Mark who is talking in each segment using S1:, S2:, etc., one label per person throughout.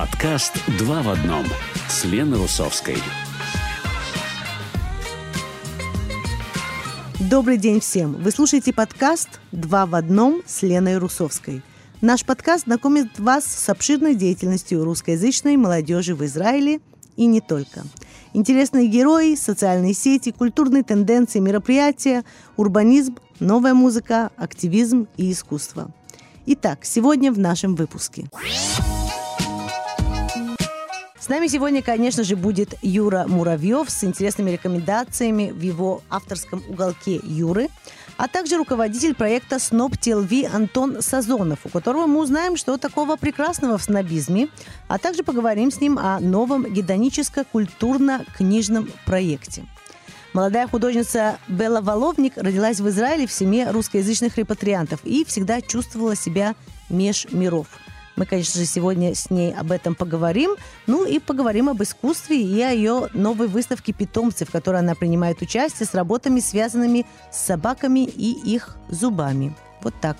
S1: Подкаст «Два в одном» с Леной Русовской.
S2: Добрый день всем! Вы слушаете подкаст «Два в одном» с Леной Русовской. Наш подкаст знакомит вас с обширной деятельностью русскоязычной молодежи в Израиле и не только. Интересные герои, социальные сети, культурные тенденции, мероприятия, урбанизм, новая музыка, активизм и искусство. Итак, сегодня в нашем выпуске. Нами сегодня, конечно же, будет Юра Муравьев с интересными рекомендациями в его авторском уголке Юры, а также руководитель проекта Сноб ТЛВ Антон Сазонов, у которого мы узнаем, что такого прекрасного в снобизме, а также поговорим с ним о новом гедоническо-культурно-книжном проекте. Молодая художница Белла Воловник родилась в Израиле в семье русскоязычных репатриантов и всегда чувствовала себя меж миров – мы, конечно же, сегодня с ней об этом поговорим. Ну и поговорим об искусстве и о ее новой выставке питомцев, в которой она принимает участие с работами, связанными с собаками и их зубами. Вот так.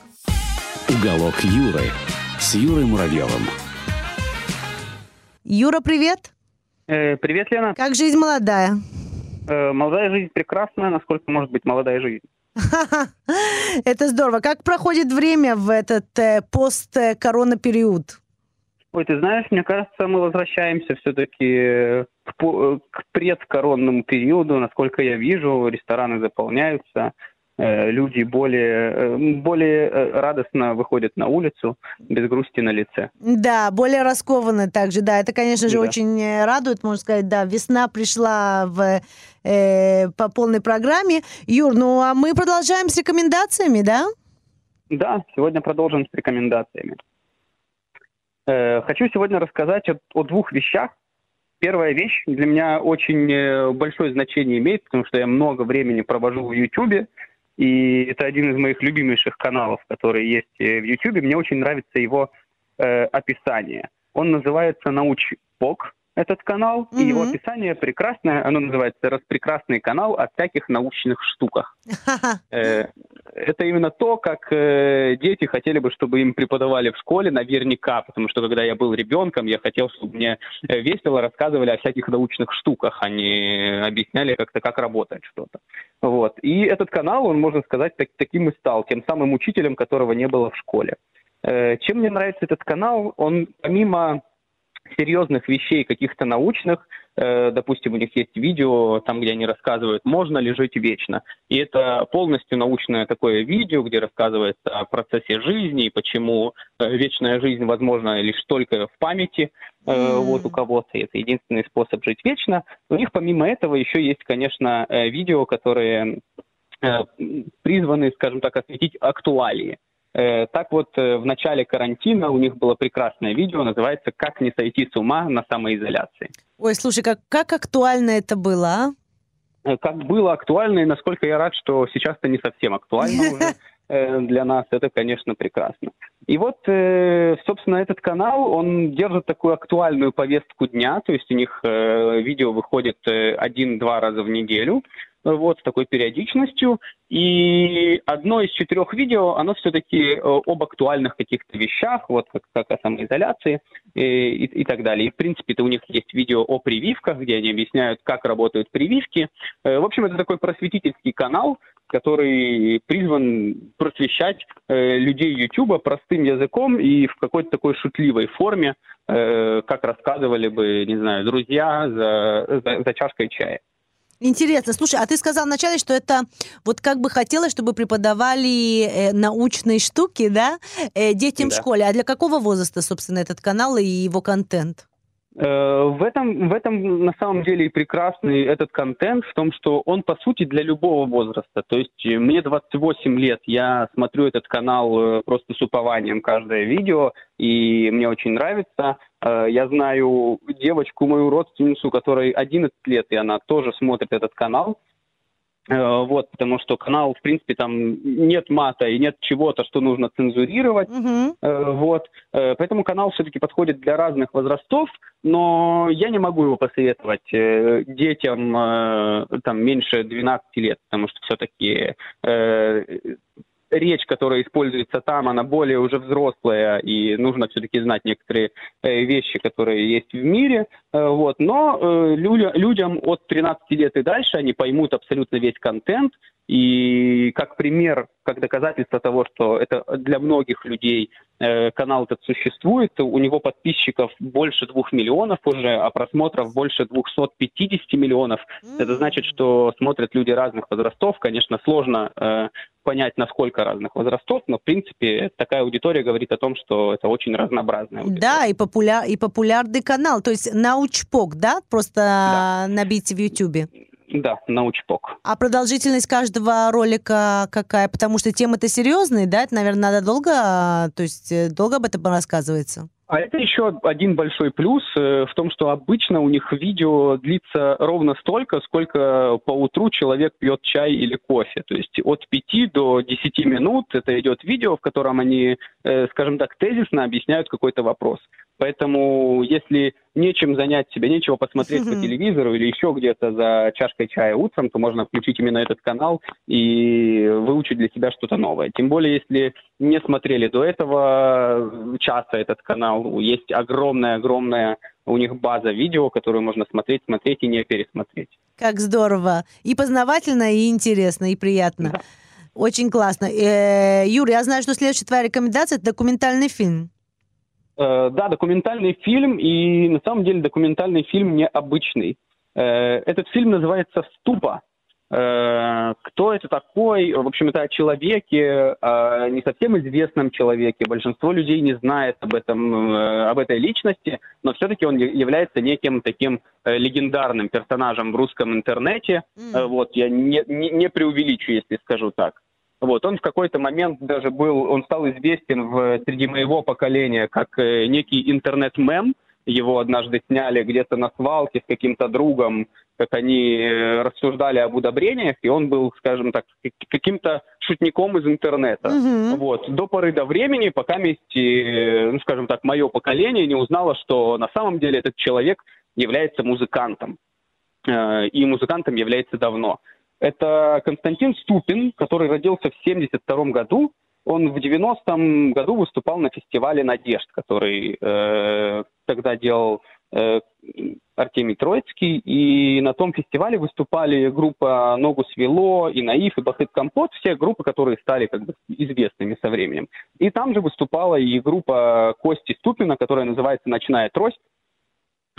S1: Уголок Юры с Юрой Муравьевым.
S2: Юра, привет!
S3: Э, привет, Лена.
S2: Как жизнь молодая?
S3: Э, молодая жизнь прекрасная, насколько может быть молодая жизнь.
S2: Это здорово. Как проходит время в этот э, пост-корона-период?
S3: Ой, ты знаешь, мне кажется, мы возвращаемся все-таки к, к предкоронному периоду. Насколько я вижу, рестораны заполняются, Э, люди более, э, более э, радостно выходят на улицу без грусти на лице.
S2: Да, более раскованно также, да. Это, конечно же, да. очень радует, можно сказать, да. Весна пришла в, э, по полной программе. Юр, ну а мы продолжаем с рекомендациями, да?
S3: Да, сегодня продолжим с рекомендациями. Э, хочу сегодня рассказать о, о двух вещах. Первая вещь для меня очень большое значение имеет, потому что я много времени провожу в YouTube, и это один из моих любимейших каналов, который есть э, в YouTube. Мне очень нравится его э, описание. Он называется «Научпок», этот канал, mm-hmm. и его описание прекрасное. Оно называется «Распрекрасный канал о всяких научных штуках». Э, это именно то, как э, дети хотели бы, чтобы им преподавали в школе наверняка, потому что когда я был ребенком, я хотел, чтобы мне э, весело рассказывали о всяких научных штуках, а не объясняли как-то, как работает что-то. Вот. И этот канал, он, можно сказать, так, таким и стал, тем самым учителем, которого не было в школе. Чем мне нравится этот канал? Он помимо серьезных вещей, каких-то научных, э, допустим, у них есть видео, там, где они рассказывают, можно ли жить вечно. И это полностью научное такое видео, где рассказывается о процессе жизни и почему э, вечная жизнь возможна лишь только в памяти mm. вот у кого-то. Это единственный способ жить вечно. У них помимо этого еще есть, конечно, видео, которые призваны, скажем так, осветить актуалии. Э, так вот, э, в начале карантина у них было прекрасное видео, называется «Как не сойти с ума на самоизоляции».
S2: Ой, слушай, как, как актуально это было, а?
S3: Э, как было актуально, и насколько я рад, что сейчас это не совсем актуально уже для нас, это, конечно, прекрасно. И вот, собственно, этот канал, он держит такую актуальную повестку дня, то есть у них видео выходит один-два раза в неделю, вот, с такой периодичностью. И одно из четырех видео, оно все-таки э, об актуальных каких-то вещах, вот как, как о самоизоляции и, и, и так далее. И, в принципе-то у них есть видео о прививках, где они объясняют, как работают прививки. Э, в общем, это такой просветительский канал, который призван просвещать э, людей YouTube простым языком и в какой-то такой шутливой форме, э, как рассказывали бы, не знаю, друзья за, за, за чашкой чая.
S2: Интересно. Слушай, а ты сказал вначале, что это вот как бы хотелось, чтобы преподавали э, научные штуки, да, э, детям да. в школе. А для какого возраста, собственно, этот канал и его контент?
S3: Э, в этом, в этом на самом деле и прекрасный этот контент, в том, что он по сути для любого возраста. То есть э, мне 28 лет, я смотрю этот канал э, просто с упованием каждое видео, и мне очень нравится. Я знаю девочку, мою родственницу, которой 11 лет, и она тоже смотрит этот канал. Э, вот, потому что канал, в принципе, там нет мата и нет чего-то, что нужно цензурировать.
S2: Uh-huh.
S3: Вот, поэтому канал все-таки подходит для разных возрастов, но я не могу его посоветовать детям там меньше 12 лет, потому что все-таки речь, которая используется там, она более уже взрослая, и нужно все-таки знать некоторые э, вещи, которые есть в мире. Э, вот. Но э, людям, от 13 лет и дальше они поймут абсолютно весь контент, и как пример, как доказательство того, что это для многих людей э, канал этот существует, у него подписчиков больше двух миллионов уже, а просмотров больше 250 миллионов. Mm-hmm. Это значит, что смотрят люди разных возрастов. Конечно, сложно э, понять, насколько разных возрастов, но, в принципе, такая аудитория говорит о том, что это очень разнообразная аудитория.
S2: Да, и, популя... и популярный канал, то есть научпок, да, просто да. набейте в Ютьюбе.
S3: Да, научпок.
S2: А продолжительность каждого ролика какая? Потому что темы-то серьезные, да? Это, наверное, надо долго, то есть э, долго об этом рассказывается?
S3: А это еще один большой плюс э, в том, что обычно у них видео длится ровно столько, сколько по утру человек пьет чай или кофе. То есть от 5 до 10 минут это идет видео, в котором они, э, скажем так, тезисно объясняют какой-то вопрос. Поэтому если нечем занять себя, нечего посмотреть по телевизору или еще где-то за чашкой чая утром, то можно включить именно этот канал и выучить для себя что-то новое. Тем более, если не смотрели до этого часа этот канал, есть огромная-огромная у них база видео, которую можно смотреть, смотреть и не пересмотреть.
S2: Как здорово. И познавательно, и интересно, и приятно. Да. Очень классно. Э, Юр, я знаю, что следующая твоя рекомендация – это документальный фильм.
S3: Э, да, документальный фильм, и на самом деле документальный фильм необычный. Э, этот фильм называется «Ступа». Э, кто это такой? В общем, это о человеке, не совсем известном человеке. Большинство людей не знает об, этом, об этой личности, но все-таки он является неким таким легендарным персонажем в русском интернете. Mm. Вот, я не, не, не преувеличу, если скажу так. Вот, он в какой-то момент даже был, он стал известен в, среди моего поколения как э, некий интернет-мем. Его однажды сняли где-то на свалке с каким-то другом, как они э, рассуждали об удобрениях, и он был, скажем так, каким-то шутником из интернета. Mm-hmm. Вот, до поры до времени, пока вместе, э, ну, скажем так, мое поколение не узнало, что на самом деле этот человек является музыкантом. Э, и музыкантом является давно. Это Константин Ступин, который родился в 1972 году. Он в 90-м году выступал на фестивале «Надежд», который э, тогда делал э, Артемий Троицкий. И на том фестивале выступали группа «Ногу свело», и «Наив», и «Бахыт Компот», все группы, которые стали как бы известными со временем. И там же выступала и группа Кости Ступина, которая называется «Ночная трость»,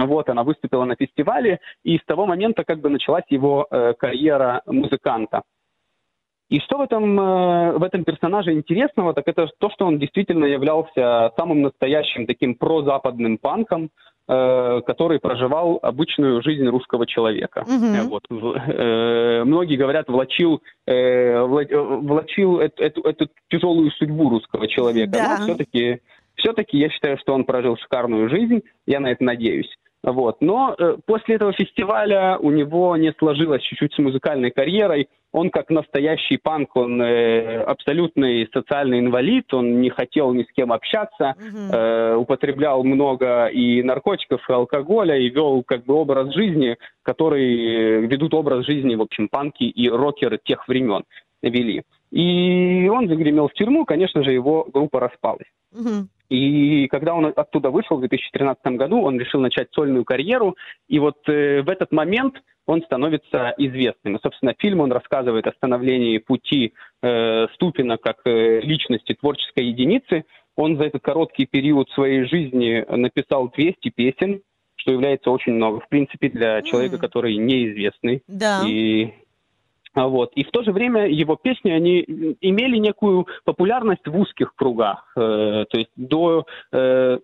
S3: вот, она выступила на фестивале, и с того момента как бы началась его э, карьера музыканта. И что в этом, э, в этом персонаже интересного, так это то, что он действительно являлся самым настоящим таким прозападным панком, э, который проживал обычную жизнь русского человека. Mm-hmm. Вот. Э, многие говорят, влачил, э, влачил эту, эту, эту тяжелую судьбу русского человека. Да. Но все-таки, все-таки я считаю, что он прожил шикарную жизнь, я на это надеюсь. Вот. Но э, после этого фестиваля у него не сложилось чуть-чуть с музыкальной карьерой. Он как настоящий панк, он э, абсолютный социальный инвалид, он не хотел ни с кем общаться, mm-hmm. э, употреблял много и наркотиков, и алкоголя, и вел как бы образ жизни, который ведут образ жизни, в общем, панки и рокеры тех времен вели. И он загремел в тюрьму, конечно же, его группа распалась. Mm-hmm. И когда он оттуда вышел в 2013 году, он решил начать сольную карьеру. И вот э, в этот момент он становится известным. И, собственно, фильм он рассказывает о становлении пути э, Ступина как э, личности творческой единицы. Он за этот короткий период своей жизни написал 200 песен, что является очень много, в принципе, для человека, который неизвестный.
S2: Да.
S3: И вот. И в то же время его песни, они имели некую популярность в узких кругах. Э, то есть до, э,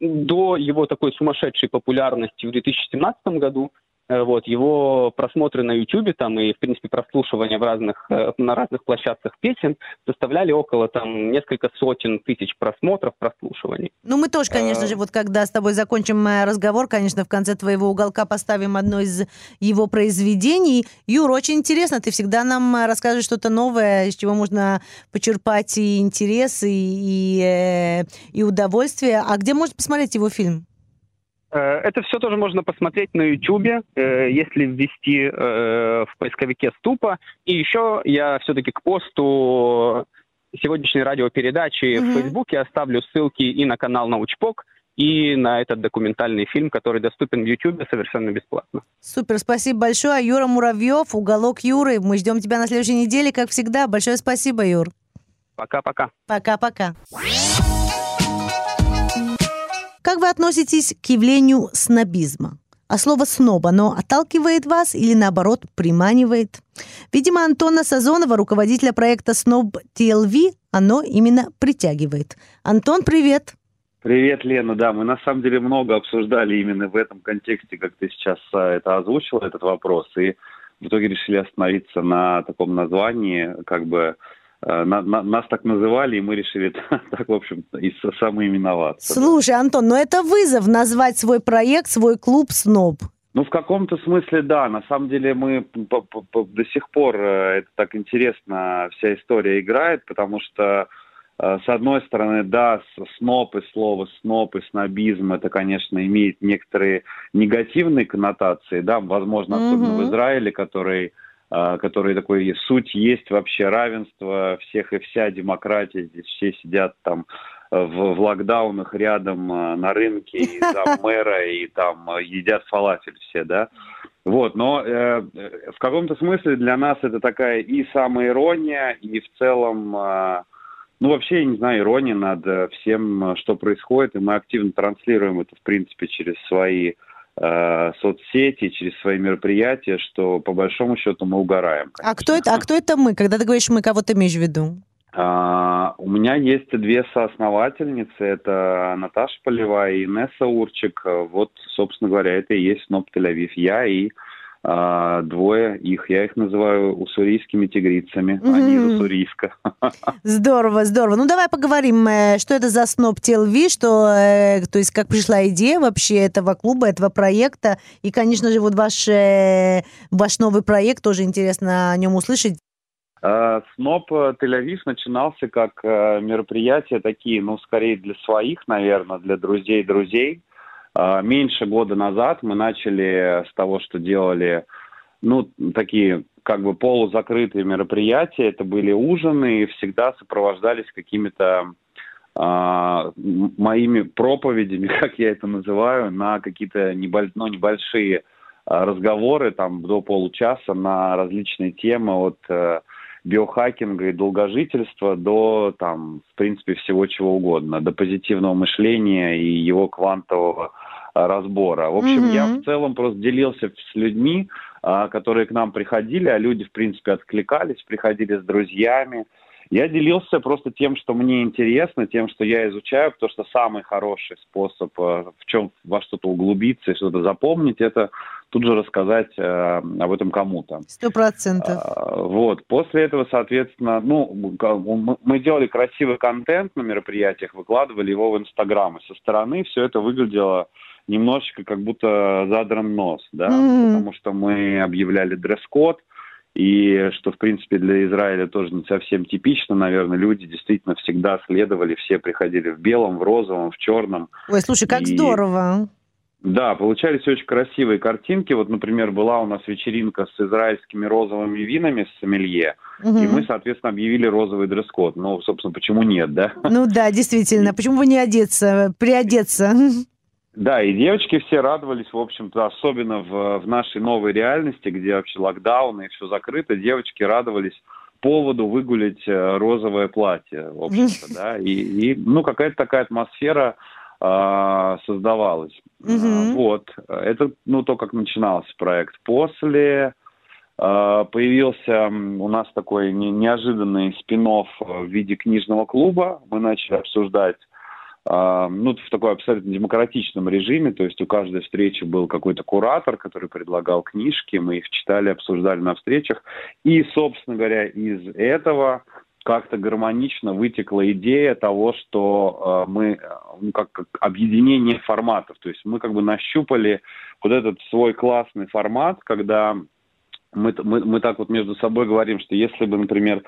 S3: до его такой сумасшедшей популярности в 2017 году вот, его просмотры на YouTube там и, в принципе, прослушивания в разных, э, на разных площадках песен составляли около там несколько сотен тысяч просмотров, прослушиваний.
S2: Ну, мы тоже, конечно а... же, вот когда с тобой закончим разговор, конечно, в конце твоего уголка поставим одно из его произведений. Юр, очень интересно, ты всегда нам расскажешь что-то новое, из чего можно почерпать и интерес, и, и, э, и удовольствие. А где можно посмотреть его фильм?
S3: Э, это все тоже можно посмотреть на YouTube, э, если ввести э, в поисковике Ступа. И еще я все-таки к посту сегодняшней радиопередачи угу. в Фейсбуке оставлю ссылки и на канал Научпок, и на этот документальный фильм, который доступен в YouTube совершенно бесплатно.
S2: Супер, спасибо большое. Юра Муравьев, «Уголок Юры». Мы ждем тебя на следующей неделе, как всегда. Большое спасибо, Юр.
S3: Пока-пока.
S2: Пока-пока. Как вы относитесь к явлению снобизма? А слово «сноб» оно отталкивает вас или, наоборот, приманивает? Видимо, Антона Сазонова, руководителя проекта «Сноб ТЛВ», оно именно притягивает. Антон, привет!
S4: Привет, Лена. Да, мы на самом деле много обсуждали именно в этом контексте, как ты сейчас а, это озвучила, этот вопрос, и в итоге решили остановиться на таком названии, как бы на, на, нас так называли, и мы решили так, в общем, и самоименоваться.
S2: Слушай, Антон, но это вызов назвать свой проект, свой клуб «Сноб».
S4: Ну, в каком-то смысле, да. На самом деле мы до сих пор, э, это так интересно, вся история играет, потому что э, с одной стороны, да, сноб и слово сноб и снобизм, это, конечно, имеет некоторые негативные коннотации, да, возможно, особенно mm-hmm. в Израиле, который который такой суть есть вообще равенство всех и вся демократия. Здесь все сидят там э, в, в локдаунах рядом э, на рынке и там мэра и там э, едят фалафель все, да. Вот, но э, в каком-то смысле для нас это такая и самоирония, и в целом, э, ну вообще, я не знаю, ирония над всем, что происходит, и мы активно транслируем это, в принципе, через свои Э, соцсети, через свои мероприятия, что по большому счету мы угораем.
S2: Конечно. А кто это? А кто это мы? Когда ты говоришь мы, кого ты имеешь в виду?
S4: А, у меня есть две соосновательницы, это Наташа Полева и Инесса Урчик. Вот, собственно говоря, это и есть Сноп Тель-Авив. Я и а, двое их, я их называю уссурийскими тигрицами, mm-hmm. они из Уссурийска.
S2: Здорово, здорово. Ну, давай поговорим, э, что это за Сноп ТЛВ, что, э, то есть, как пришла идея вообще этого клуба, этого проекта, и, конечно же, вот ваш, э, ваш новый проект, тоже интересно о нем услышать.
S4: Сноп Тель-Авив начинался как мероприятия такие, ну, скорее для своих, наверное, для друзей друзей. А, меньше года назад мы начали с того, что делали, ну, такие как бы полузакрытые мероприятия. Это были ужины и всегда сопровождались какими-то а, моими проповедями, как я это называю, на какие-то небольш, ну, небольшие а, разговоры там до получаса на различные темы от э, биохакинга и долгожительства до, там, в принципе, всего чего угодно, до позитивного мышления и его квантового разбора. В общем, mm-hmm. я в целом просто делился с людьми, а, которые к нам приходили, а люди, в принципе, откликались, приходили с друзьями. Я делился просто тем, что мне интересно, тем, что я изучаю, потому что самый хороший способ а, в чем во что-то углубиться и что-то запомнить, это тут же рассказать э, об этом кому-то.
S2: Сто процентов.
S4: А, вот. После этого, соответственно, ну, мы делали красивый контент на мероприятиях, выкладывали его в Инстаграм, и со стороны все это выглядело немножечко как будто задран нос, да, mm-hmm. потому что мы объявляли дресс-код, и что, в принципе, для Израиля тоже не совсем типично, наверное, люди действительно всегда следовали, все приходили в белом, в розовом, в черном.
S2: Ой, слушай, как и... здорово!
S4: Да, получались очень красивые картинки. Вот, например, была у нас вечеринка с израильскими розовыми винами с сомелье, угу. и мы, соответственно, объявили розовый дресс-код. Ну, собственно, почему нет, да?
S2: Ну да, действительно. Почему бы не одеться, приодеться?
S4: Да, и девочки все радовались, в общем-то, особенно в, в нашей новой реальности, где вообще локдаун и все закрыто, девочки радовались поводу выгулять э, розовое платье, в общем-то, да, и, и ну, какая-то такая атмосфера э, создавалась. Mm-hmm. Вот, это, ну, то, как начинался проект. После э, появился у нас такой не, неожиданный спин в виде книжного клуба, мы начали обсуждать ну, в такой абсолютно демократичном режиме, то есть у каждой встречи был какой-то куратор, который предлагал книжки, мы их читали, обсуждали на встречах, и, собственно говоря, из этого как-то гармонично вытекла идея того, что э, мы, ну, как, как объединение форматов, то есть мы как бы нащупали вот этот свой классный формат, когда мы, мы, мы так вот между собой говорим, что если бы, например,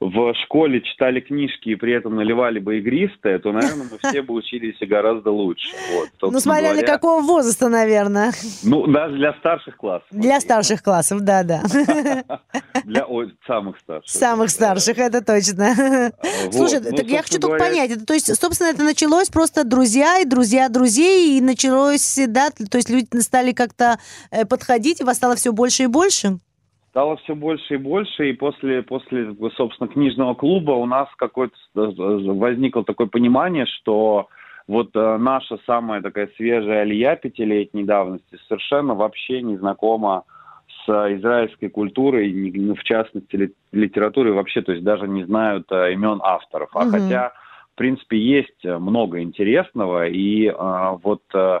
S4: в школе читали книжки и при этом наливали бы игристое, то, наверное, мы все бы учились гораздо лучше.
S2: Вот, ну, смотря говоря. для какого возраста, наверное.
S4: Ну, даже для старших классов.
S2: Для старших классов, да-да.
S4: Для самых старших.
S2: Самых старших, это точно. Слушай, ну, так я хочу только понять, то есть, собственно, это началось просто друзья и друзья друзей, и началось, да, то есть люди стали как-то э, подходить, и вас стало все больше и больше?
S4: Стало все больше и больше, и после, после, собственно, книжного клуба у нас какое-то возникло такое понимание, что вот э, наша самая такая свежая алия пятилетней давности совершенно вообще не знакома с израильской культурой, в частности литературой вообще, то есть даже не знают э, имен авторов. А угу. хотя, в принципе, есть много интересного, и э, вот э,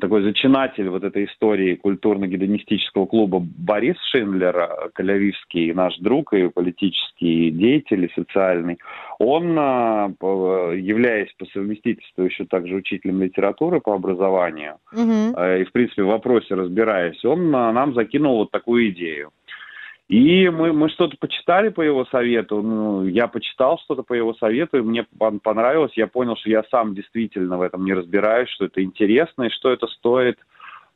S4: такой зачинатель вот этой истории культурно-гедонистического клуба Борис Шиндлер, калявивский наш друг и политический деятель и социальный, он, а, являясь по совместительству еще также учителем литературы по образованию, угу. и, в принципе, в вопросе разбираясь, он нам закинул вот такую идею. И мы, мы что-то почитали по его совету, ну, я почитал что-то по его совету, и мне понравилось, я понял, что я сам действительно в этом не разбираюсь, что это интересно, и что это стоит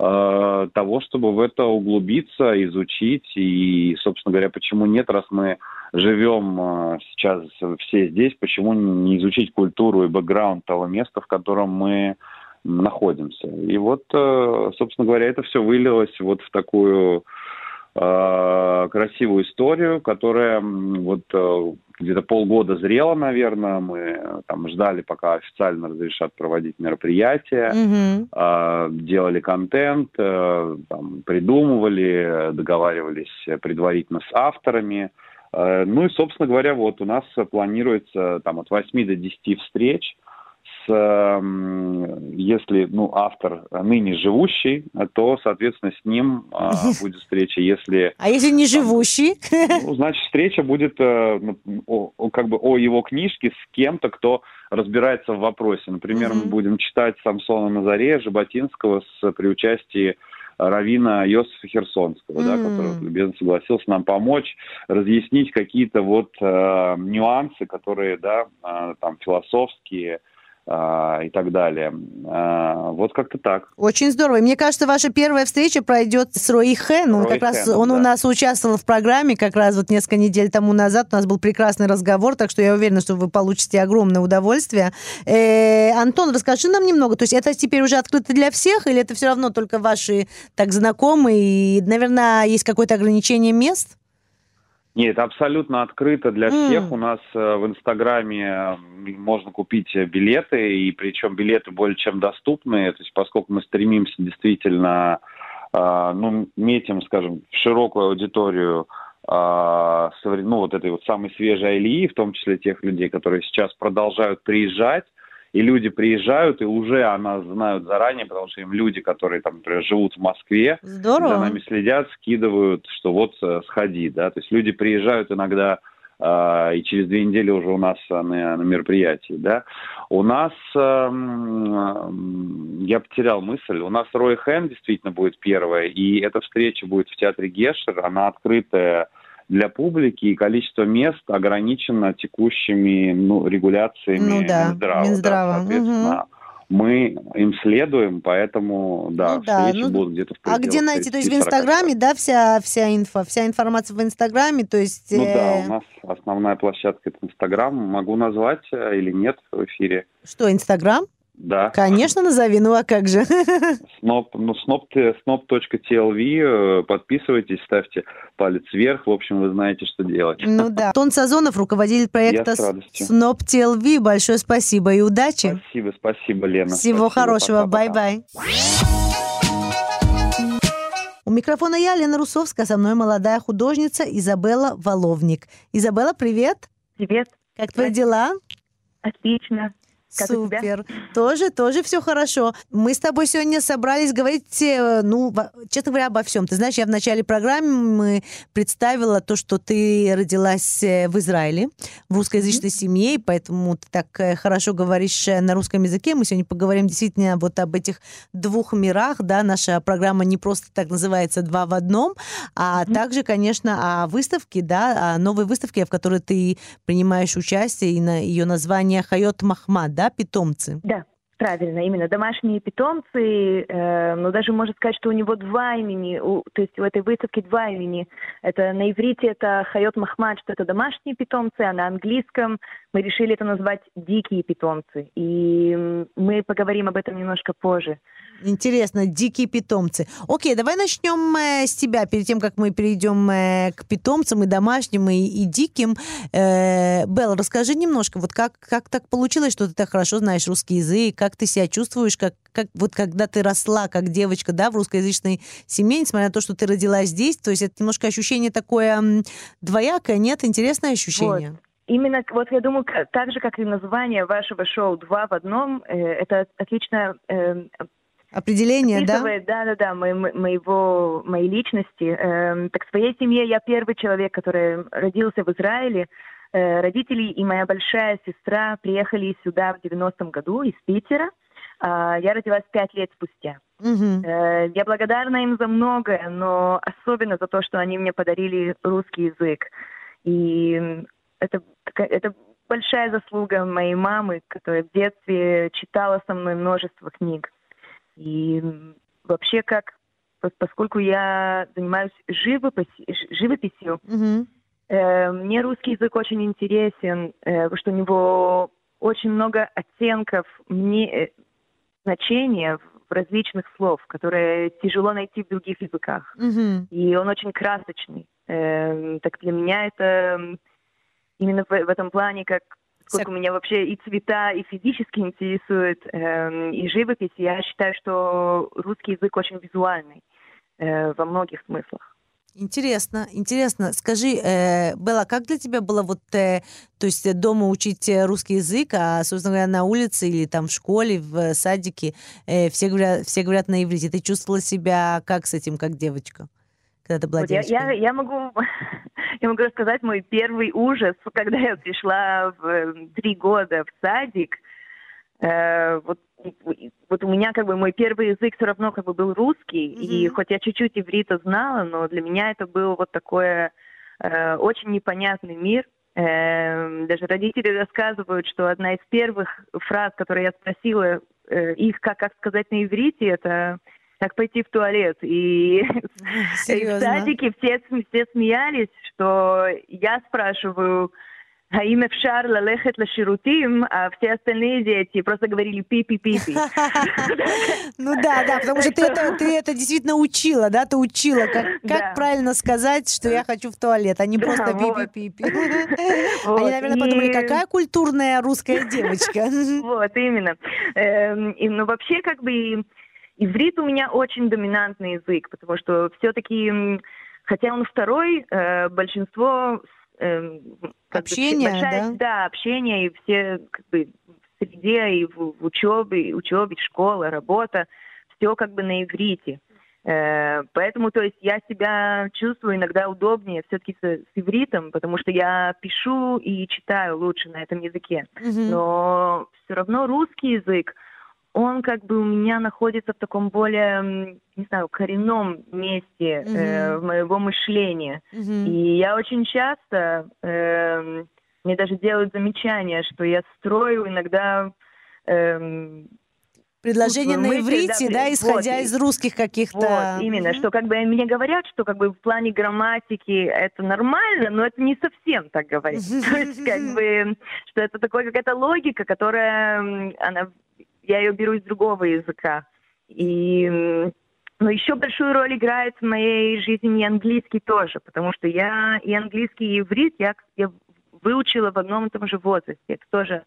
S4: э, того, чтобы в это углубиться, изучить, и, собственно говоря, почему нет, раз мы живем э, сейчас все здесь, почему не изучить культуру и бэкграунд того места, в котором мы находимся. И вот, э, собственно говоря, это все вылилось вот в такую красивую историю, которая вот э, где-то полгода зрела, наверное. Мы э, там ждали, пока официально разрешат проводить мероприятия, mm-hmm. делали контент, там, придумывали, договаривались предварительно с авторами. Ну и, собственно говоря, вот у нас планируется там от 8 до 10 встреч если ну, автор ныне живущий, то, соответственно, с ним а, будет встреча. Если,
S2: а если не живущий?
S4: Ну, значит, встреча будет э, как бы о его книжке с кем-то, кто разбирается в вопросе. Например, мы будем читать Самсона Назарея Жаботинского с, при участии Равина Йосифа Херсонского, mm. да, который любезно согласился нам помочь разъяснить какие-то вот э, нюансы, которые, да, э, там философские, и так далее. А, вот как-то так.
S2: Очень здорово. мне кажется, ваша первая встреча пройдет с Рой Хэн. Он Рой как раз он да. у нас участвовал в программе как раз вот несколько недель тому назад. У нас был прекрасный разговор, так что я уверена, что вы получите огромное удовольствие. Э, Антон, расскажи нам немного. То есть это теперь уже открыто для всех или это все равно только ваши так знакомые? И, наверное, есть какое-то ограничение мест?
S4: Нет, абсолютно открыто для mm. всех. У нас э, в Инстаграме можно купить билеты, и причем билеты более чем доступные. То есть поскольку мы стремимся действительно, э, ну, метим, скажем, в широкую аудиторию э, ну, вот этой вот самой свежей Алии, в том числе тех людей, которые сейчас продолжают приезжать, и люди приезжают, и уже о нас знают заранее, потому что им люди, которые там, например, живут в Москве,
S2: Здорово.
S4: за нами следят, скидывают, что вот э, сходи, да, то есть люди приезжают иногда Uh, и через две недели уже у нас на, на мероприятии, да. У нас, uh, я потерял мысль, у нас Рой Хэн действительно будет первая, и эта встреча будет в театре Гешер, она открытая для публики, и количество мест ограничено текущими ну, регуляциями
S2: ну, да, Минздрава. Минздрава. Да,
S4: соответственно, угу. Мы им следуем, поэтому, да, ну, да. встречи ну, будут где-то в
S2: А где найти? То есть в Инстаграме, да, вся, вся инфа, вся информация в Инстаграме, то есть...
S4: Ну э... да, у нас основная площадка это Инстаграм. Могу назвать э, или нет в эфире?
S2: Что, Инстаграм?
S4: Да.
S2: Конечно, назови, ну а как же?
S4: Snob, ну, snob.tlv, э, подписывайтесь, ставьте палец вверх, в общем, вы знаете, что делать.
S2: Ну да. Тон Сазонов, руководитель проекта Snob.tlv, большое спасибо и удачи.
S4: Спасибо, спасибо, Лена.
S2: Всего спасибо, хорошего, bye-bye. У микрофона я, Лена Русовская, со мной молодая художница Изабелла Воловник. Изабелла, привет.
S5: Привет.
S2: Как твои дела?
S5: Отлично.
S2: Как Супер. Тоже, тоже все хорошо. Мы с тобой сегодня собрались говорить, э, ну, честно говоря, обо всем. Ты знаешь, я в начале программы представила то, что ты родилась э, в Израиле, в русскоязычной mm-hmm. семье, и поэтому ты так э, хорошо говоришь на русском языке. Мы сегодня поговорим действительно вот об этих двух мирах, да, наша программа не просто так называется «Два в одном», а mm-hmm. также, конечно, о выставке, да, о новой выставке, в которой ты принимаешь участие, и на ее название «Хайот Махмад», да, да, питомцы?
S5: Да. Правильно, именно домашние питомцы, э, ну даже можно сказать, что у него два имени, у, то есть у этой выставки два имени. Это на иврите это Хайот Махмад, что это домашние питомцы, а на английском мы решили это назвать дикие питомцы. И мы поговорим об этом немножко позже.
S2: Интересно, дикие питомцы. Окей, давай начнем э, с тебя, перед тем, как мы перейдем э, к питомцам и домашним, и, и диким. Э, Белл, расскажи немножко, вот как, как так получилось, что ты так хорошо знаешь русский язык, как ты себя чувствуешь, как, как вот когда ты росла как девочка, да, в русскоязычной семье, несмотря на то, что ты родилась здесь, то есть это немножко ощущение такое двоякое, нет? Интересное ощущение?
S5: Вот. Именно, вот я думаю, так же, как и название вашего шоу «Два в одном», э, это отлично э,
S2: Определение, да?
S5: Да, да, да, моего, моей личности. Эм, так в своей семье я первый человек, который родился в Израиле. Э, родители и моя большая сестра приехали сюда в 90-м году из Питера. Э, я родилась пять лет спустя. Э, я благодарна им за многое, но особенно за то, что они мне подарили русский язык. И это, это большая заслуга моей мамы, которая в детстве читала со мной множество книг. И вообще как, поскольку я занимаюсь живописью, живописью mm-hmm. Э, мне русский язык очень интересен, э, потому что у него очень много оттенков, мне, э, значения в различных слов, которые тяжело найти в других языках. Mm-hmm. И он очень красочный. Э, так для меня это именно в, в этом плане как сколько меня вообще и цвета, и физически интересует, э, и живопись, я считаю, что русский язык очень визуальный э, во многих смыслах.
S2: Интересно, интересно. Скажи, э, Белла, как для тебя было вот, э, то есть дома учить русский язык, а, собственно говоря, на улице или там в школе, в садике э, все, говорят, все говорят на иврите. Ты чувствовала себя как с этим, как девочка? когда ты была вот девочкой?
S5: Я, я, я, могу, я могу рассказать мой первый ужас, когда я пришла в три года в садик. Э, вот, вот у меня как бы мой первый язык все равно как бы был русский, mm-hmm. и хоть я чуть-чуть иврита знала, но для меня это был вот такое э, очень непонятный мир. Э, даже родители рассказывают, что одна из первых фраз, которые я спросила э, их, как, как сказать на иврите, это как пойти в туалет. И, и в садике все, все смеялись, что я спрашиваю, האם אפשר ללכת לשירותים, а все остальные дети просто говорили пи-пи-пи-пи.
S2: Ну да, да, потому что ты это, ты это действительно учила, да, ты учила, как, как правильно сказать, что я хочу в туалет, а не просто пи-пи-пи-пи. Они, наверное, подумали, какая культурная русская девочка.
S5: Вот, именно. Эм, ну, вообще, как бы, Иврит у меня очень доминантный язык, потому что все-таки, хотя он второй, э, большинство
S2: э, общения,
S5: бы, большая, да? да, общение и все как бы в среде и в, в учебе, учебе, школа, работа, все как бы на иврите. Э, поэтому, то есть, я себя чувствую иногда удобнее все-таки с, с ивритом, потому что я пишу и читаю лучше на этом языке. Mm-hmm. Но все равно русский язык, он как бы у меня находится в таком более, не знаю, коренном месте mm-hmm. э, моего мышления. Mm-hmm. И я очень часто, э, мне даже делают замечания, что я строю иногда... Э,
S2: Предложение на иврите, да, да исходя вот, из русских каких-то...
S5: Вот, именно, mm-hmm. что как бы мне говорят, что как бы в плане грамматики это нормально, но это не совсем так говорит. То есть как бы, что это такая какая-то логика, которая, она я ее беру из другого языка. И но еще большую роль играет в моей жизни и английский тоже, потому что я и английский, и иврит я, я выучила в одном и том же возрасте. Это тоже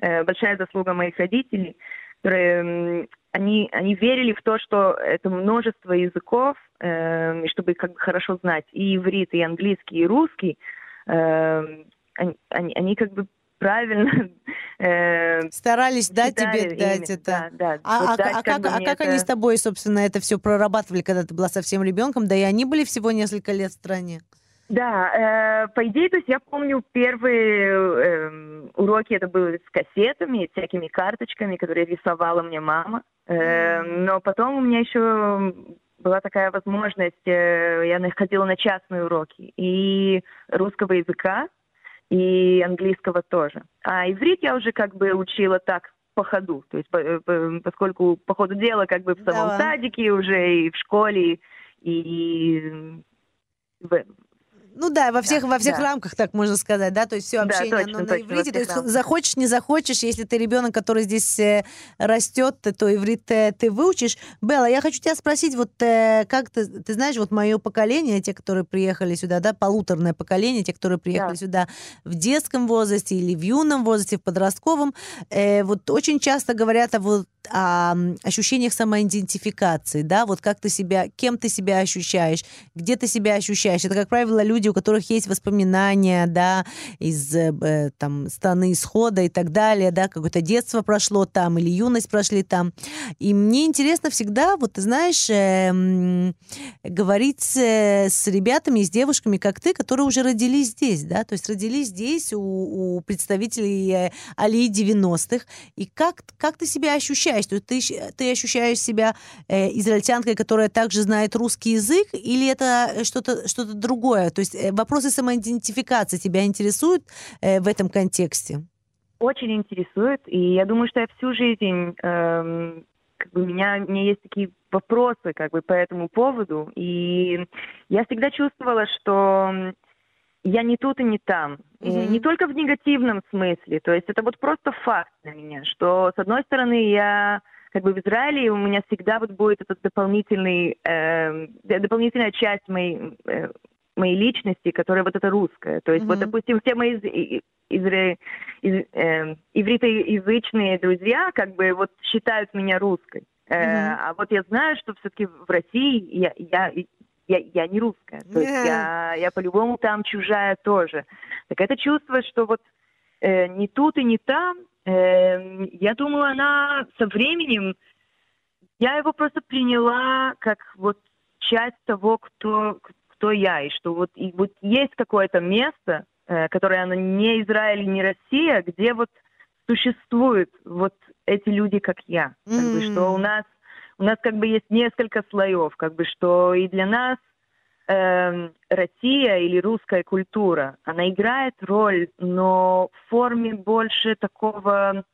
S5: э, большая заслуга моих родителей, которые э, они, они верили в то, что это множество языков, э, чтобы как бы хорошо знать и иврит, и английский, и русский, э, они, они, они как бы правильно.
S2: Э, Старались, да, тебе дать это? Да, да. А, вот а, дать, а, как, а как это... они с тобой, собственно, это все прорабатывали, когда ты была совсем ребенком? Да и они были всего несколько лет в стране.
S5: Да, э, по идее, то есть я помню первые э, уроки, это были с кассетами, всякими карточками, которые рисовала мне мама. Э, но потом у меня еще была такая возможность, э, я ходила на частные уроки и русского языка, и английского тоже. А иврит я уже как бы учила так по ходу, то есть поскольку по ходу дела как бы в самом да. садике уже и в школе, и в,
S2: ну да, во всех, да, во всех да. рамках, так можно сказать, да, то есть все общение да, точно, оно на иврите, то есть рамках. захочешь, не захочешь, если ты ребенок, который здесь э, растет, то иврит э, ты выучишь. Белла, я хочу тебя спросить, вот э, как ты, ты знаешь, вот мое поколение, те, которые приехали сюда, да, полуторное поколение, те, которые приехали да. сюда в детском возрасте или в юном возрасте, в подростковом, вот очень часто говорят о вот о ощущениях самоидентификации, да, вот как ты себя, кем ты себя ощущаешь, где ты себя ощущаешь. Это, как правило, люди, у которых есть воспоминания, да, из э, там страны исхода и так далее, да, какое-то детство прошло там или юность прошли там. И мне интересно всегда, вот ты знаешь, э, говорить э, с ребятами, с девушками, как ты, которые уже родились здесь, да, то есть родились здесь у, у представителей э, Алии 90-х. И как, как ты себя ощущаешь? Ощущаешь? То есть ты, ты ощущаешь себя э, израильтянкой, которая также знает русский язык, или это что-то что другое? То есть э, вопросы самоидентификации тебя интересуют э, в этом контексте?
S5: Очень интересует, и я думаю, что я всю жизнь эм, как бы меня, у меня есть такие вопросы как бы по этому поводу, и я всегда чувствовала, что я не тут и не там. Mm-hmm. Не только в негативном смысле. То есть это вот просто факт для меня, что с одной стороны я как бы в Израиле у меня всегда вот будет этот дополнительный, э, дополнительная часть моей, э, моей личности, которая вот это русская. То есть mm-hmm. вот, допустим, все мои из, из, из, э, ивритоязычные друзья как бы вот считают меня русской. Mm-hmm. А вот я знаю, что все-таки в России я, я я, я не русская. То есть я, я по-любому там чужая тоже. Так это чувство, что вот э, не тут и не там, э, я думаю, она со временем, я его просто приняла как вот часть того, кто, кто я, и что вот, и вот есть какое-то место, э, которое оно не Израиль, не Россия, где вот существуют вот эти люди, как я. Как mm. бы, что у нас у нас как бы есть несколько слоев, как бы что и для нас э, Россия или русская культура, она играет роль, но в форме больше такого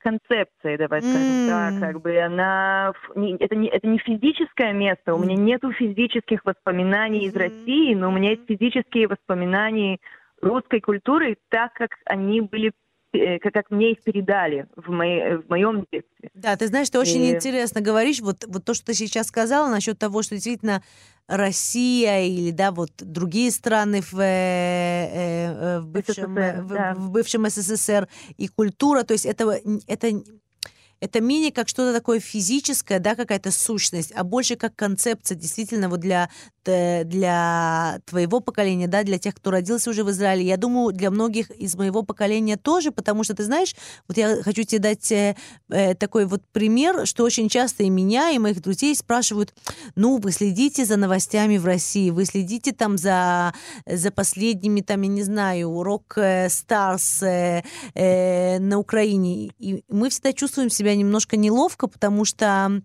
S5: концепции, давай скажем mm. так, как бы она, это не, это не физическое место, у меня нету физических воспоминаний mm-hmm. из России, но у меня есть физические воспоминания русской культуры, так как они были как, как мне их передали в, моей, в моем детстве.
S2: Да, ты знаешь, ты очень и... интересно говоришь, вот, вот то, что ты сейчас сказала насчет того, что действительно Россия или да вот другие страны в, э, э, в бывшем СССР, в, да. в бывшем СССР и культура, то есть это это это менее как что-то такое физическое, да, какая-то сущность, а больше как концепция действительно вот для, для твоего поколения, да, для тех, кто родился уже в Израиле. Я думаю, для многих из моего поколения тоже, потому что, ты знаешь, вот я хочу тебе дать э, э, такой вот пример, что очень часто и меня, и моих друзей спрашивают, ну, вы следите за новостями в России, вы следите там за, за последними, там, я не знаю, Рок Старс э, э, на Украине. И мы всегда чувствуем себя себя немножко неловко, потому что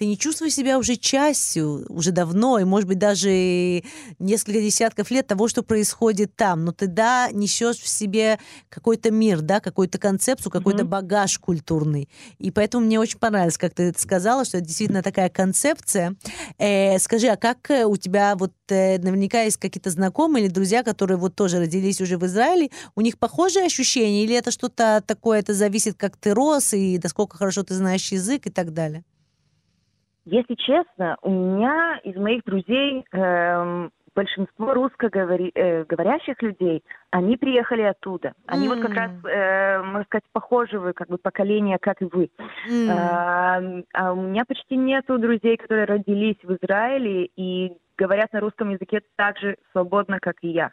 S2: ты не чувствуешь себя уже частью, уже давно, и, может быть, даже несколько десятков лет того, что происходит там. Но ты, да, несешь в себе какой-то мир, да, какую-то концепцию, какой-то mm-hmm. багаж культурный. И поэтому мне очень понравилось, как ты это сказала, что это действительно такая концепция. Э, скажи, а как у тебя вот э, наверняка есть какие-то знакомые или друзья, которые вот тоже родились уже в Израиле, у них похожие ощущения, или это что-то такое, это зависит, как ты рос, и насколько хорошо ты знаешь язык и так далее?
S5: Если честно, у меня из моих друзей эм, большинство русскоговорящих э, людей, они приехали оттуда. Они mm. вот как раз, э, можно сказать, похожего как бы поколения, как и вы. Mm. А, а у меня почти нету друзей, которые родились в Израиле и говорят на русском языке так же свободно, как и я.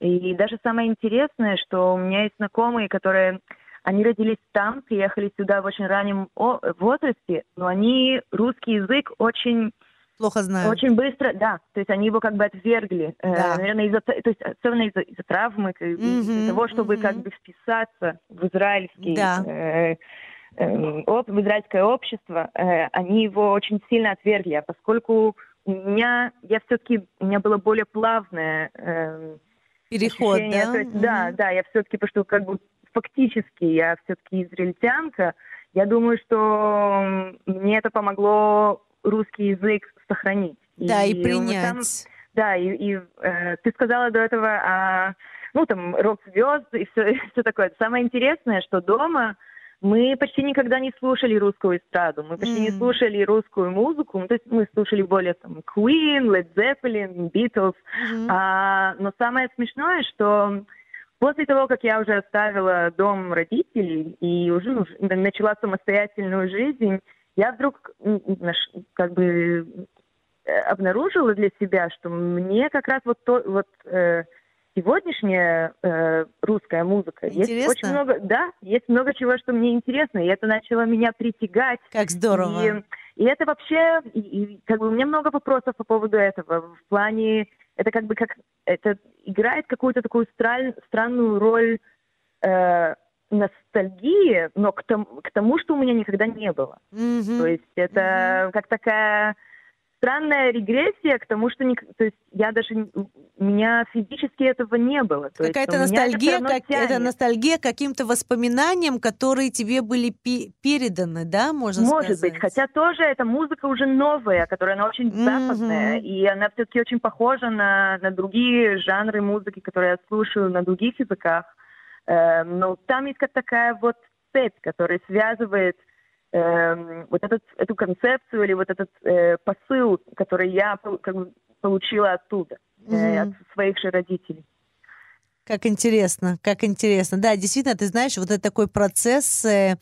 S5: И даже самое интересное, что у меня есть знакомые, которые они родились там, приехали сюда в очень раннем возрасте, но они русский язык очень
S2: плохо знают.
S5: Очень быстро, да. То есть они его как бы отвергли. Э, да. Э, наверное, из-за, то есть особенно из-за, из-за травмы, mm-hmm. из-за того, чтобы mm-hmm. как бы вписаться в израильский да. э, э, об, в израильское общество, э, они его очень сильно отвергли. А поскольку у меня, я все-таки, у меня было более плавное э,
S2: переход, ощущение,
S5: да? То есть, mm-hmm. Да, да, я все-таки, потому что как бы фактически я все-таки израильтянка, я думаю, что мне это помогло русский язык сохранить.
S2: Да, и, и принять. Там,
S5: да, и, и э, ты сказала до этого о, ну, там, рок-звезд и все, и все такое. Самое интересное, что дома мы почти никогда не слушали русскую эстраду, мы почти mm. не слушали русскую музыку, ну, то есть мы слушали более там Queen, Led Zeppelin, Beatles, mm-hmm. а, но самое смешное, что после того, как я уже оставила дом родителей и уже ну, начала самостоятельную жизнь, я вдруг как бы э, обнаружила для себя, что мне как раз вот то, вот э, сегодняшняя э, русская музыка.
S2: Интересно?
S5: Есть очень много, да, есть много чего, что мне интересно, и это начало меня притягать.
S2: Как здорово.
S5: И, и это вообще, и, и, как бы у меня много вопросов по поводу этого. В плане, это как бы как, это играет какую-то такую стран, странную роль э, ностальгии, но к тому, к тому, что у меня никогда не было. Mm-hmm. То есть это mm-hmm. как такая странная регрессия к тому, что не, то есть я даже у меня физически этого не было.
S2: Какая-то ностальгия, это, как, это ностальгия каким-то воспоминаниям, которые тебе были пи- переданы, да, можно
S5: Может
S2: сказать?
S5: быть, хотя тоже эта музыка уже новая, которая она очень mm-hmm. западная, и она все-таки очень похожа на, на другие жанры музыки, которые я слушаю на других языках. Э, но там есть как такая вот цепь, которая связывает э, вот этот, эту концепцию или вот этот э, посыл, который я как бы, получила оттуда, mm-hmm. от своих же родителей.
S2: Как интересно, как интересно. Да, действительно, ты знаешь, вот это такой процесс, э,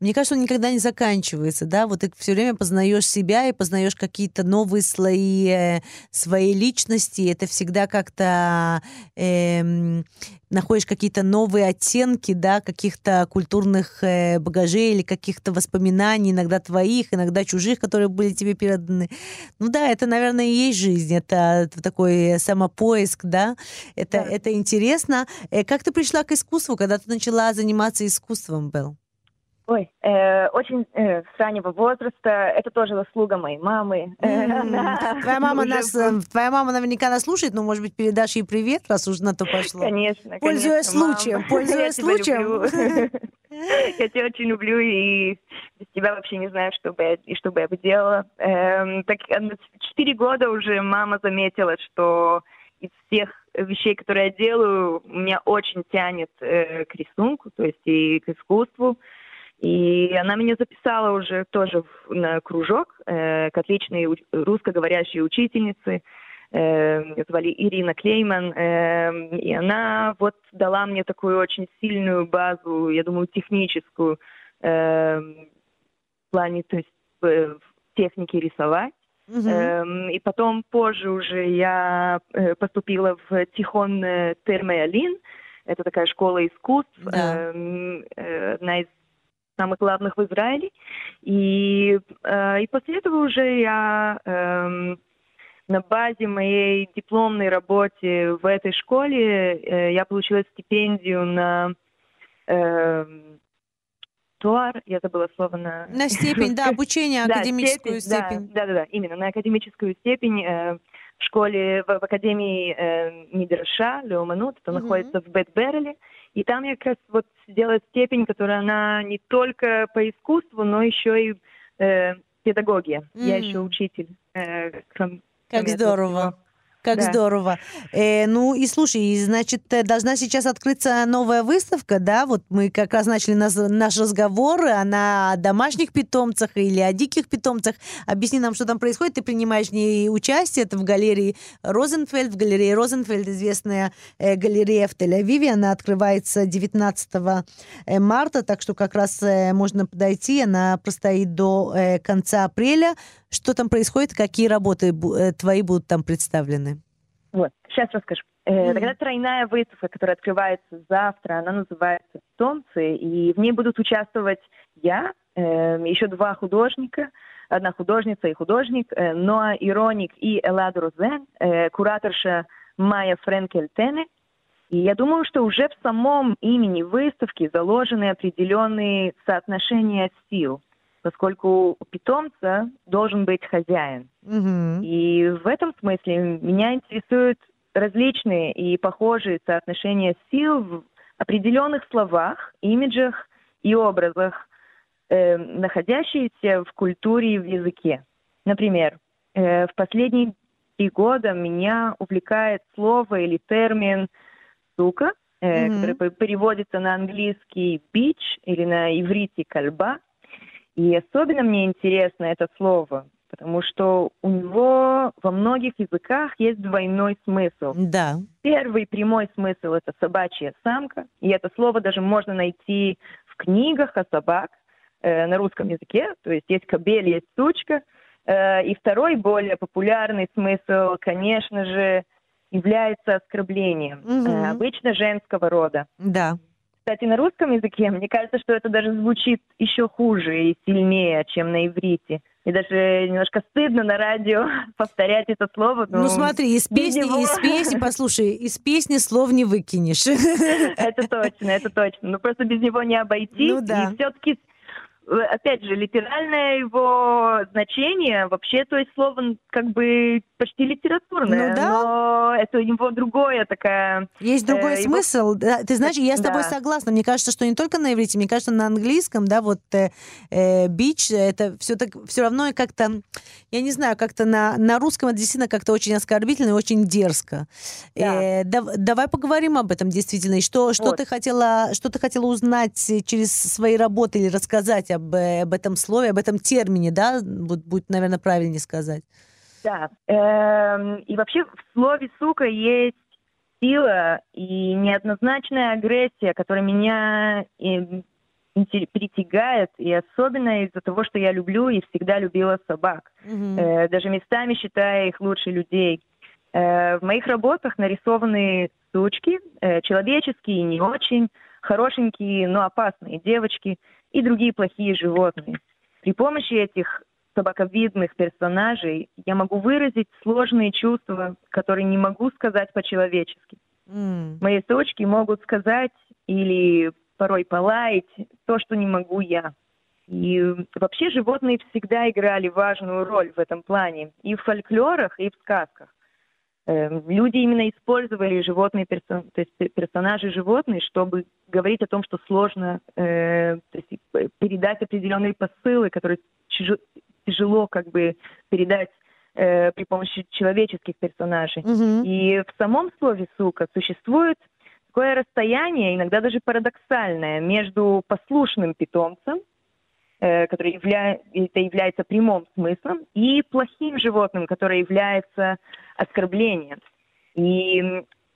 S2: мне кажется, он никогда не заканчивается, да, вот ты все время познаешь себя и познаешь какие-то новые слои э, своей личности, это всегда как-то э, находишь какие-то новые оттенки, да, каких-то культурных э, багажей или каких-то воспоминаний, иногда твоих, иногда чужих, которые были тебе переданы. Ну да, это, наверное, и есть жизнь, это такой самопоиск, да, это, да. это интересно. Э, как ты пришла к искусству, когда ты начала заниматься искусством, Белл?
S5: Ой, э, очень э, с раннего возраста. Это тоже заслуга моей мамы.
S2: Mm. Твоя мама нас, э, твоя мама наверняка нас слушает, но, может быть, передашь ей привет, раз уж на то пошло.
S5: Конечно,
S2: Пользуясь
S5: конечно,
S2: случаем,
S5: мам.
S2: пользуясь случаем.
S5: Я тебя очень люблю и без тебя вообще не знаю, что бы я, и что бы я бы делала. Эм, так четыре года уже мама заметила, что из всех вещей, которые я делаю, меня очень тянет э, к рисунку, то есть и к искусству. И она меня записала уже тоже в, на кружок э, к отличной русскоговорящей учительнице. Э, ее звали Ирина Клейман. Э, и она вот дала мне такую очень сильную базу, я думаю, техническую э, в плане, то есть в технике рисовать. Uh-huh. И потом позже уже я поступила в Тихон Термеалин. Это такая школа искусств, да. Эм, э, одна из самых главных в Израиле. И, э, и после этого уже я э, на базе моей дипломной работы в этой школе э, я получила стипендию на э, туар, я забыла слово на...
S2: На степень, да, обучение, академическую степень.
S5: Да, да, да, именно, на академическую степень э, в школе, в, в Академии э, Мидраша, Леоманут, это mm-hmm. находится в Бет-Берреле. И там я как раз вот сделала степень, которая она не только по искусству, но еще и э, педагогия. Mm. Я еще учитель. Э,
S2: кроме, как здорово. Всего. Как да. здорово. Э, ну и слушай, значит, э, должна сейчас открыться новая выставка, да? Вот мы как раз начали наш, наш разговор, она о домашних питомцах или о диких питомцах. Объясни нам, что там происходит. Ты принимаешь в ней участие. Это в галерее Розенфельд. В галерее Розенфельд известная э, галерея в Тель-Авиве. Она открывается 19 э, марта, так что как раз э, можно подойти. Она простоит до э, конца апреля. Что там происходит? Какие работы э, твои будут там представлены?
S5: Сейчас расскажу. Mm-hmm. Тогда тройная выставка, которая открывается завтра, она называется «Питомцы», и в ней будут участвовать я, э, еще два художника, одна художница и художник, э, Ноа Ироник и Элад Розен, э, кураторша Майя Френкель-Тене. И я думаю, что уже в самом имени выставки заложены определенные соотношения сил, поскольку у питомца должен быть хозяин. Mm-hmm. И в этом смысле меня интересуют различные и похожие соотношения сил в определенных словах, имиджах и образах, э, находящиеся в культуре и в языке. Например, э, в последние три года меня увлекает слово или термин «сука», э, mm-hmm. который переводится на английский «бич» или на иврите «кальба». И особенно мне интересно это слово, потому что у него во многих языках есть двойной смысл.
S2: Да.
S5: Первый прямой смысл – это собачья самка, и это слово даже можно найти в книгах о собак э, на русском языке, то есть есть кобель, есть сучка. Э, и второй, более популярный смысл, конечно же, является оскорблением, угу. э, обычно женского рода.
S2: Да.
S5: Кстати, на русском языке, мне кажется, что это даже звучит еще хуже и сильнее, чем на иврите. И даже немножко стыдно на радио повторять это слово.
S2: Ну, смотри, из песни, него... из песни, послушай, из песни слов не выкинешь.
S5: Это точно, это точно. Ну, просто без него не обойтись. Ну, да. И все-таки опять же, литеральное его значение вообще, то есть слово как бы почти литературное, ну, да? но это у него другое такая...
S2: Есть другой э, смысл. Его... Да, ты знаешь, я с тобой да. согласна. Мне кажется, что не только на иврите, мне кажется, на английском, да, вот э, э, бич, это все так, все равно как-то, я не знаю, как-то на, на русском это действительно как-то очень оскорбительно и очень дерзко. Да. Э, да, давай поговорим об этом действительно. И что, что, вот. ты хотела, что ты хотела узнать через свои работы или рассказать об, э, об этом слове, об этом термине, да, вот будет, наверное, правильнее сказать.
S5: Да. Эм, и вообще в слове «сука» есть сила и неоднозначная агрессия, которая меня притягает, и особенно из-за того, что я люблю и всегда любила собак, mm-hmm. э, даже местами считая их лучше людей. Э, в моих работах нарисованы сучки, э, человеческие не очень, хорошенькие, но опасные девочки и другие плохие животные. При помощи этих собаковидных персонажей я могу выразить сложные чувства, которые не могу сказать по-человечески. Mm. Мои сучки могут сказать или порой полаять то, что не могу я. И вообще животные всегда играли важную роль в этом плане и в фольклорах, и в сказках. Эм, люди именно использовали животные то есть персонажи животные, чтобы говорить о том, что сложно э, есть передать определенные посылы, которые тяжело как бы передать э, при помощи человеческих персонажей. Mm-hmm. И в самом слове «сука» существует такое расстояние, иногда даже парадоксальное, между послушным питомцем, э, который явля... это является прямым смыслом, и плохим животным, которое является оскорблением. И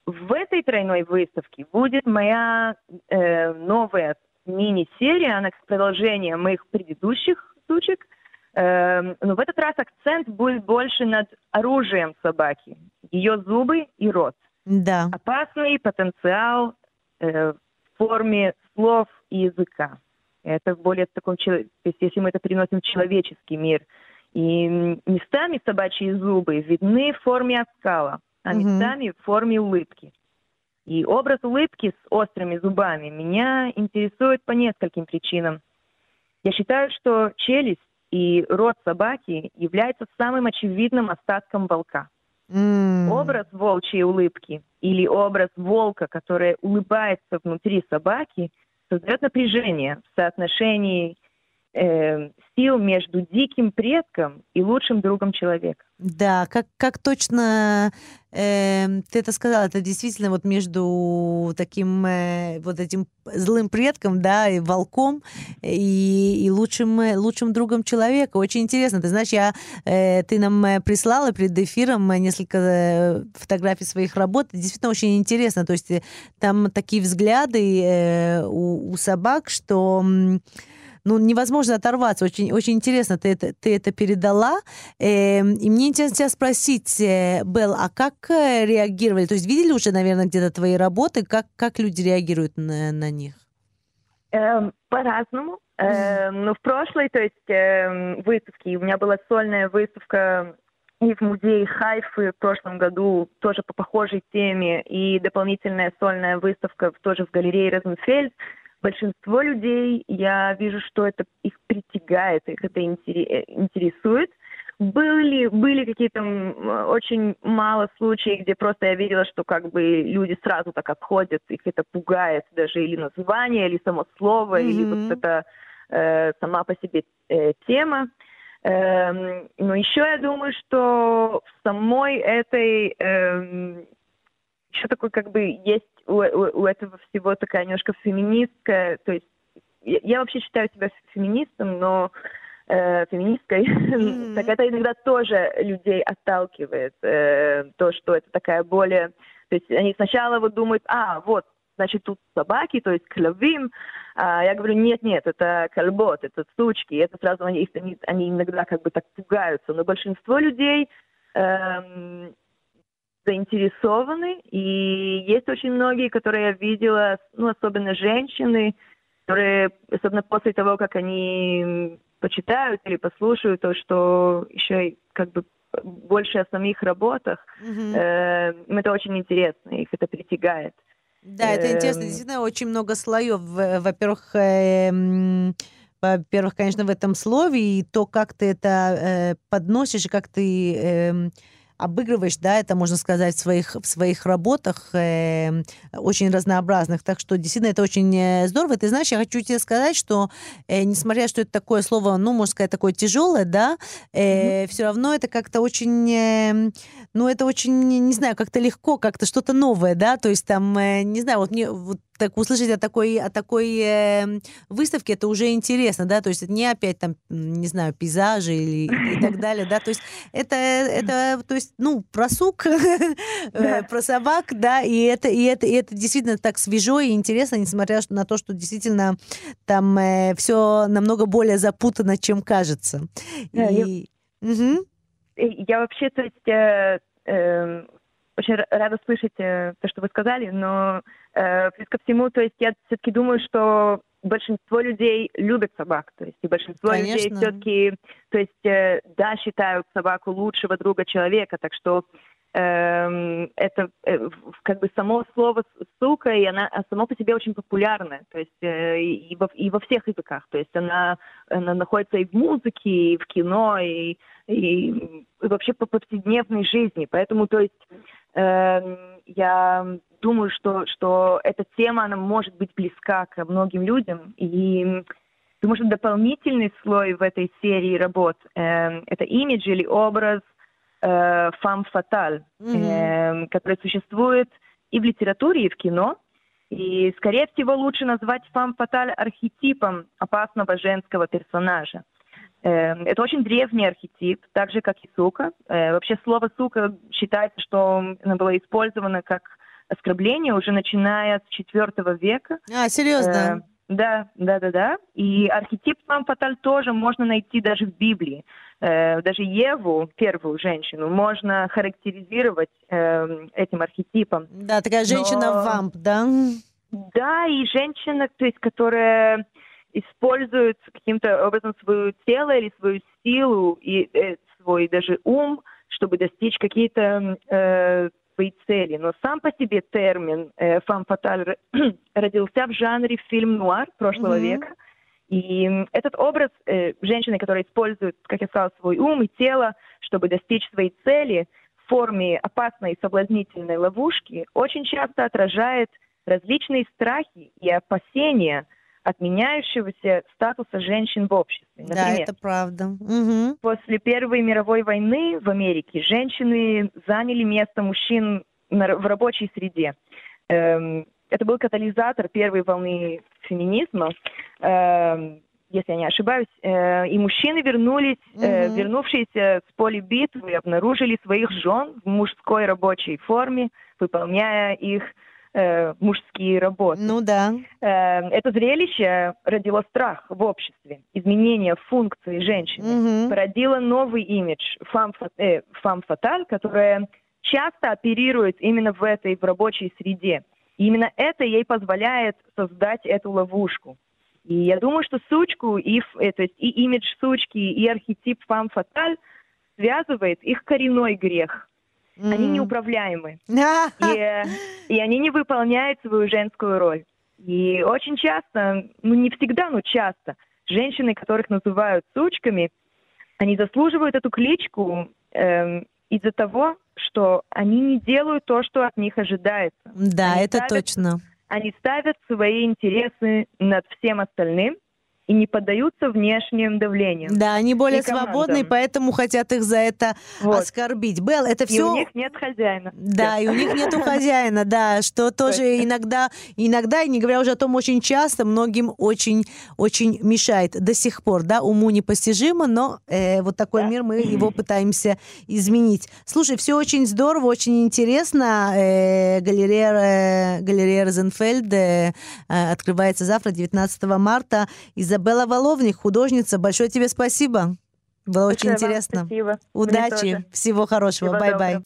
S5: в этой тройной выставке будет моя э, новая мини-серия, она как продолжение моих предыдущих сучек. Э, но в этот раз акцент будет больше над оружием собаки, ее зубы и рот.
S2: Да.
S5: Опасный потенциал э, в форме слов и языка. Это более таком, то есть если мы это переносим в человеческий мир. И местами собачьи зубы видны в форме оскала, а местами в форме улыбки. И образ улыбки с острыми зубами меня интересует по нескольким причинам. Я считаю, что челюсть и рот собаки является самым очевидным остатком волка. Mm. Образ волчьей улыбки или образ волка, который улыбается внутри собаки, создает напряжение в соотношении э, сил между диким предком и лучшим другом человека.
S2: Да, как, как точно э, ты это сказала, это действительно вот между таким э, вот этим злым предком, да, и волком, и, и лучшим, лучшим другом человека. Очень интересно. Ты знаешь, я, э, ты нам э, прислала перед эфиром несколько э, фотографий своих работ. Действительно очень интересно. То есть э, там такие взгляды э, у, у собак, что... Э, ну, невозможно оторваться. Очень, очень интересно, ты это, ты это передала. Э, и мне интересно тебя спросить, э, Белл, а как э, реагировали? То есть видели уже, наверное, где-то твои работы? Как, как люди реагируют на, на них?
S5: Эм, по-разному. Эм, ну, в прошлой, то есть эм, выставке, у меня была сольная выставка и в музее Хайфы в прошлом году тоже по похожей теме, и дополнительная сольная выставка тоже в галерее Розенфельд. Большинство людей, я вижу, что это их притягает, их это интересует. Были, были какие-то очень мало случаев, где просто я видела, что как бы люди сразу так отходят, их это пугает даже или название, или само слово, mm-hmm. или вот это э, сама по себе э, тема. Эм, но еще я думаю, что в самой этой эм, еще такой как бы есть у, у, у этого всего такая немножко феминистская, то есть я, я вообще считаю себя феминистом, но э, феминисткой, mm-hmm. так это иногда тоже людей отталкивает, э, то, что это такая более, то есть они сначала вот думают, а, вот значит, тут собаки, то есть клявим. А я говорю, нет-нет, это кальбот, это сучки. Это сразу они, они, они иногда как бы так пугаются. Но большинство людей эм, заинтересованы. И есть очень многие, которые я видела, ну, особенно женщины, которые, особенно после того, как они почитают или послушают то, что еще как бы больше о самих работах, mm-hmm. э, это очень интересно, их это притягает.
S2: Да, это интересно. Эм. Действительно, очень много слоев. Во-первых, эм, во-первых, конечно, в этом слове, и то, как ты это э, подносишь, и как ты эм, обыгрываешь, да, это можно сказать в своих, в своих работах э, очень разнообразных. Так что действительно это очень э, здорово. Ты знаешь, я хочу тебе сказать, что э, несмотря что это такое слово, ну, можно сказать, такое тяжелое, да, э, mm-hmm. все равно это как-то очень, э, ну, это очень, не знаю, как-то легко, как-то что-то новое, да, то есть там, э, не знаю, вот мне вот так услышать о такой, о такой э, выставке, это уже интересно, да, то есть это не опять там, не знаю, пейзажи или и так далее, да, то есть это, это, то есть, ну, про сук, э, про собак, да, и это, и это, и это действительно так свежо и интересно, несмотря на то, что действительно там э, все намного более запутано, чем кажется.
S5: И... Я вообще, то есть, э, э, очень рада слышать э, то, что вы сказали, но э, плюс ко всему, то есть я все-таки думаю, что большинство людей любят собак, то есть и большинство Конечно. людей все-таки, то есть э, да, считают собаку лучшего друга человека, так что э, это э, как бы само слово сука, и она само по себе очень популярная, то есть э, и, во, и во всех языках, то есть она, она находится и в музыке, и в кино, и, и, и вообще по повседневной жизни, поэтому то есть я думаю, что, что эта тема, она может быть близка к многим людям. И думаю, что дополнительный слой в этой серии работ э, это имидж или образ э, фам фаталь, mm-hmm. э, который существует и в литературе, и в кино. И, скорее всего, лучше назвать фам фаталь архетипом опасного женского персонажа. Эм, это очень древний архетип, так же, как и сука. Э, вообще слово сука считается, что оно было использовано как оскорбление уже начиная с IV века.
S2: А, серьезно?
S5: Э, да, да, да, да. И архетип сам фаталь тоже можно найти даже в Библии. Э, даже Еву, первую женщину, можно характеризировать эм, этим архетипом.
S2: Да, такая женщина-вамп, Но... да?
S5: Да, и женщина, то есть, которая используют каким-то образом свое тело или свою силу и э, свой даже ум, чтобы достичь какие-то э, свои цели. Но сам по себе термин э, «фам фаталь» родился в жанре фильм-нуар прошлого mm-hmm. века. И этот образ э, женщины, которая использует, как я сказала, свой ум и тело, чтобы достичь своей цели в форме опасной и соблазнительной ловушки, очень часто отражает различные страхи и опасения – отменяющегося статуса женщин в обществе.
S2: Например, да, это правда. Угу.
S5: После Первой мировой войны в Америке женщины заняли место мужчин в рабочей среде. Эм, это был катализатор первой волны феминизма, эм, если я не ошибаюсь. Э, и мужчины вернулись, угу. вернувшиеся с поля битвы, обнаружили своих жен в мужской рабочей форме, выполняя их э, мужские работы.
S2: Ну да.
S5: Э, это зрелище родило страх в обществе, изменение функции женщины,
S2: Мгм.
S5: породило новый имидж фам, э, фам фаталь, которая часто оперирует именно в этой в рабочей среде. И именно это ей позволяет создать эту ловушку. И я думаю, что сучку, и, э, то есть и имидж сучки, и архетип фам фаталь связывает их коренной грех. Они
S2: М.
S5: неуправляемы и, и они не выполняют свою женскую роль. И очень часто, ну не всегда, но часто, женщины, которых называют сучками, они заслуживают эту кличку эм, из-за того, что они не делают то, что от них ожидается.
S2: Да,
S5: Они
S2: это
S5: ставят-
S2: точно.
S5: Они ставят свои интересы над всем остальным и не поддаются внешним давлениям.
S2: Да, они более
S5: И
S2: свободны, и поэтому хотят их за это
S5: Вот.
S2: оскорбить. Белл, это
S5: И
S2: все...
S5: у них нет хозяина.
S2: Да, и у них нету хозяина, да, что тоже иногда, иногда, и не говоря уже о том, очень часто многим очень, очень мешает до сих пор, да, уму непостижимо, но э, вот такой
S5: Да.
S2: мир мы его пытаемся изменить. Слушай, все очень здорово, очень интересно. Э, галерея, э, галерея Розенфельд э, открывается завтра, 19 марта. Изабелла Воловник, художница, большое тебе спасибо. Было очень
S5: Большое вам
S2: интересно.
S5: Спасибо.
S2: Удачи, всего хорошего,
S5: bye-bye.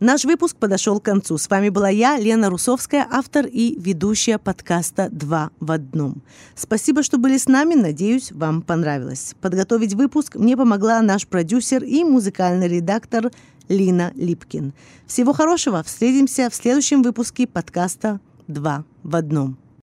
S2: Наш выпуск подошел к концу. С вами была я, Лена Русовская, автор и ведущая подкаста «Два в одном». Спасибо, что были с нами. Надеюсь, вам понравилось. Подготовить выпуск мне помогла наш продюсер и музыкальный редактор Лина Липкин. Всего хорошего. Встретимся в следующем выпуске подкаста «Два в одном».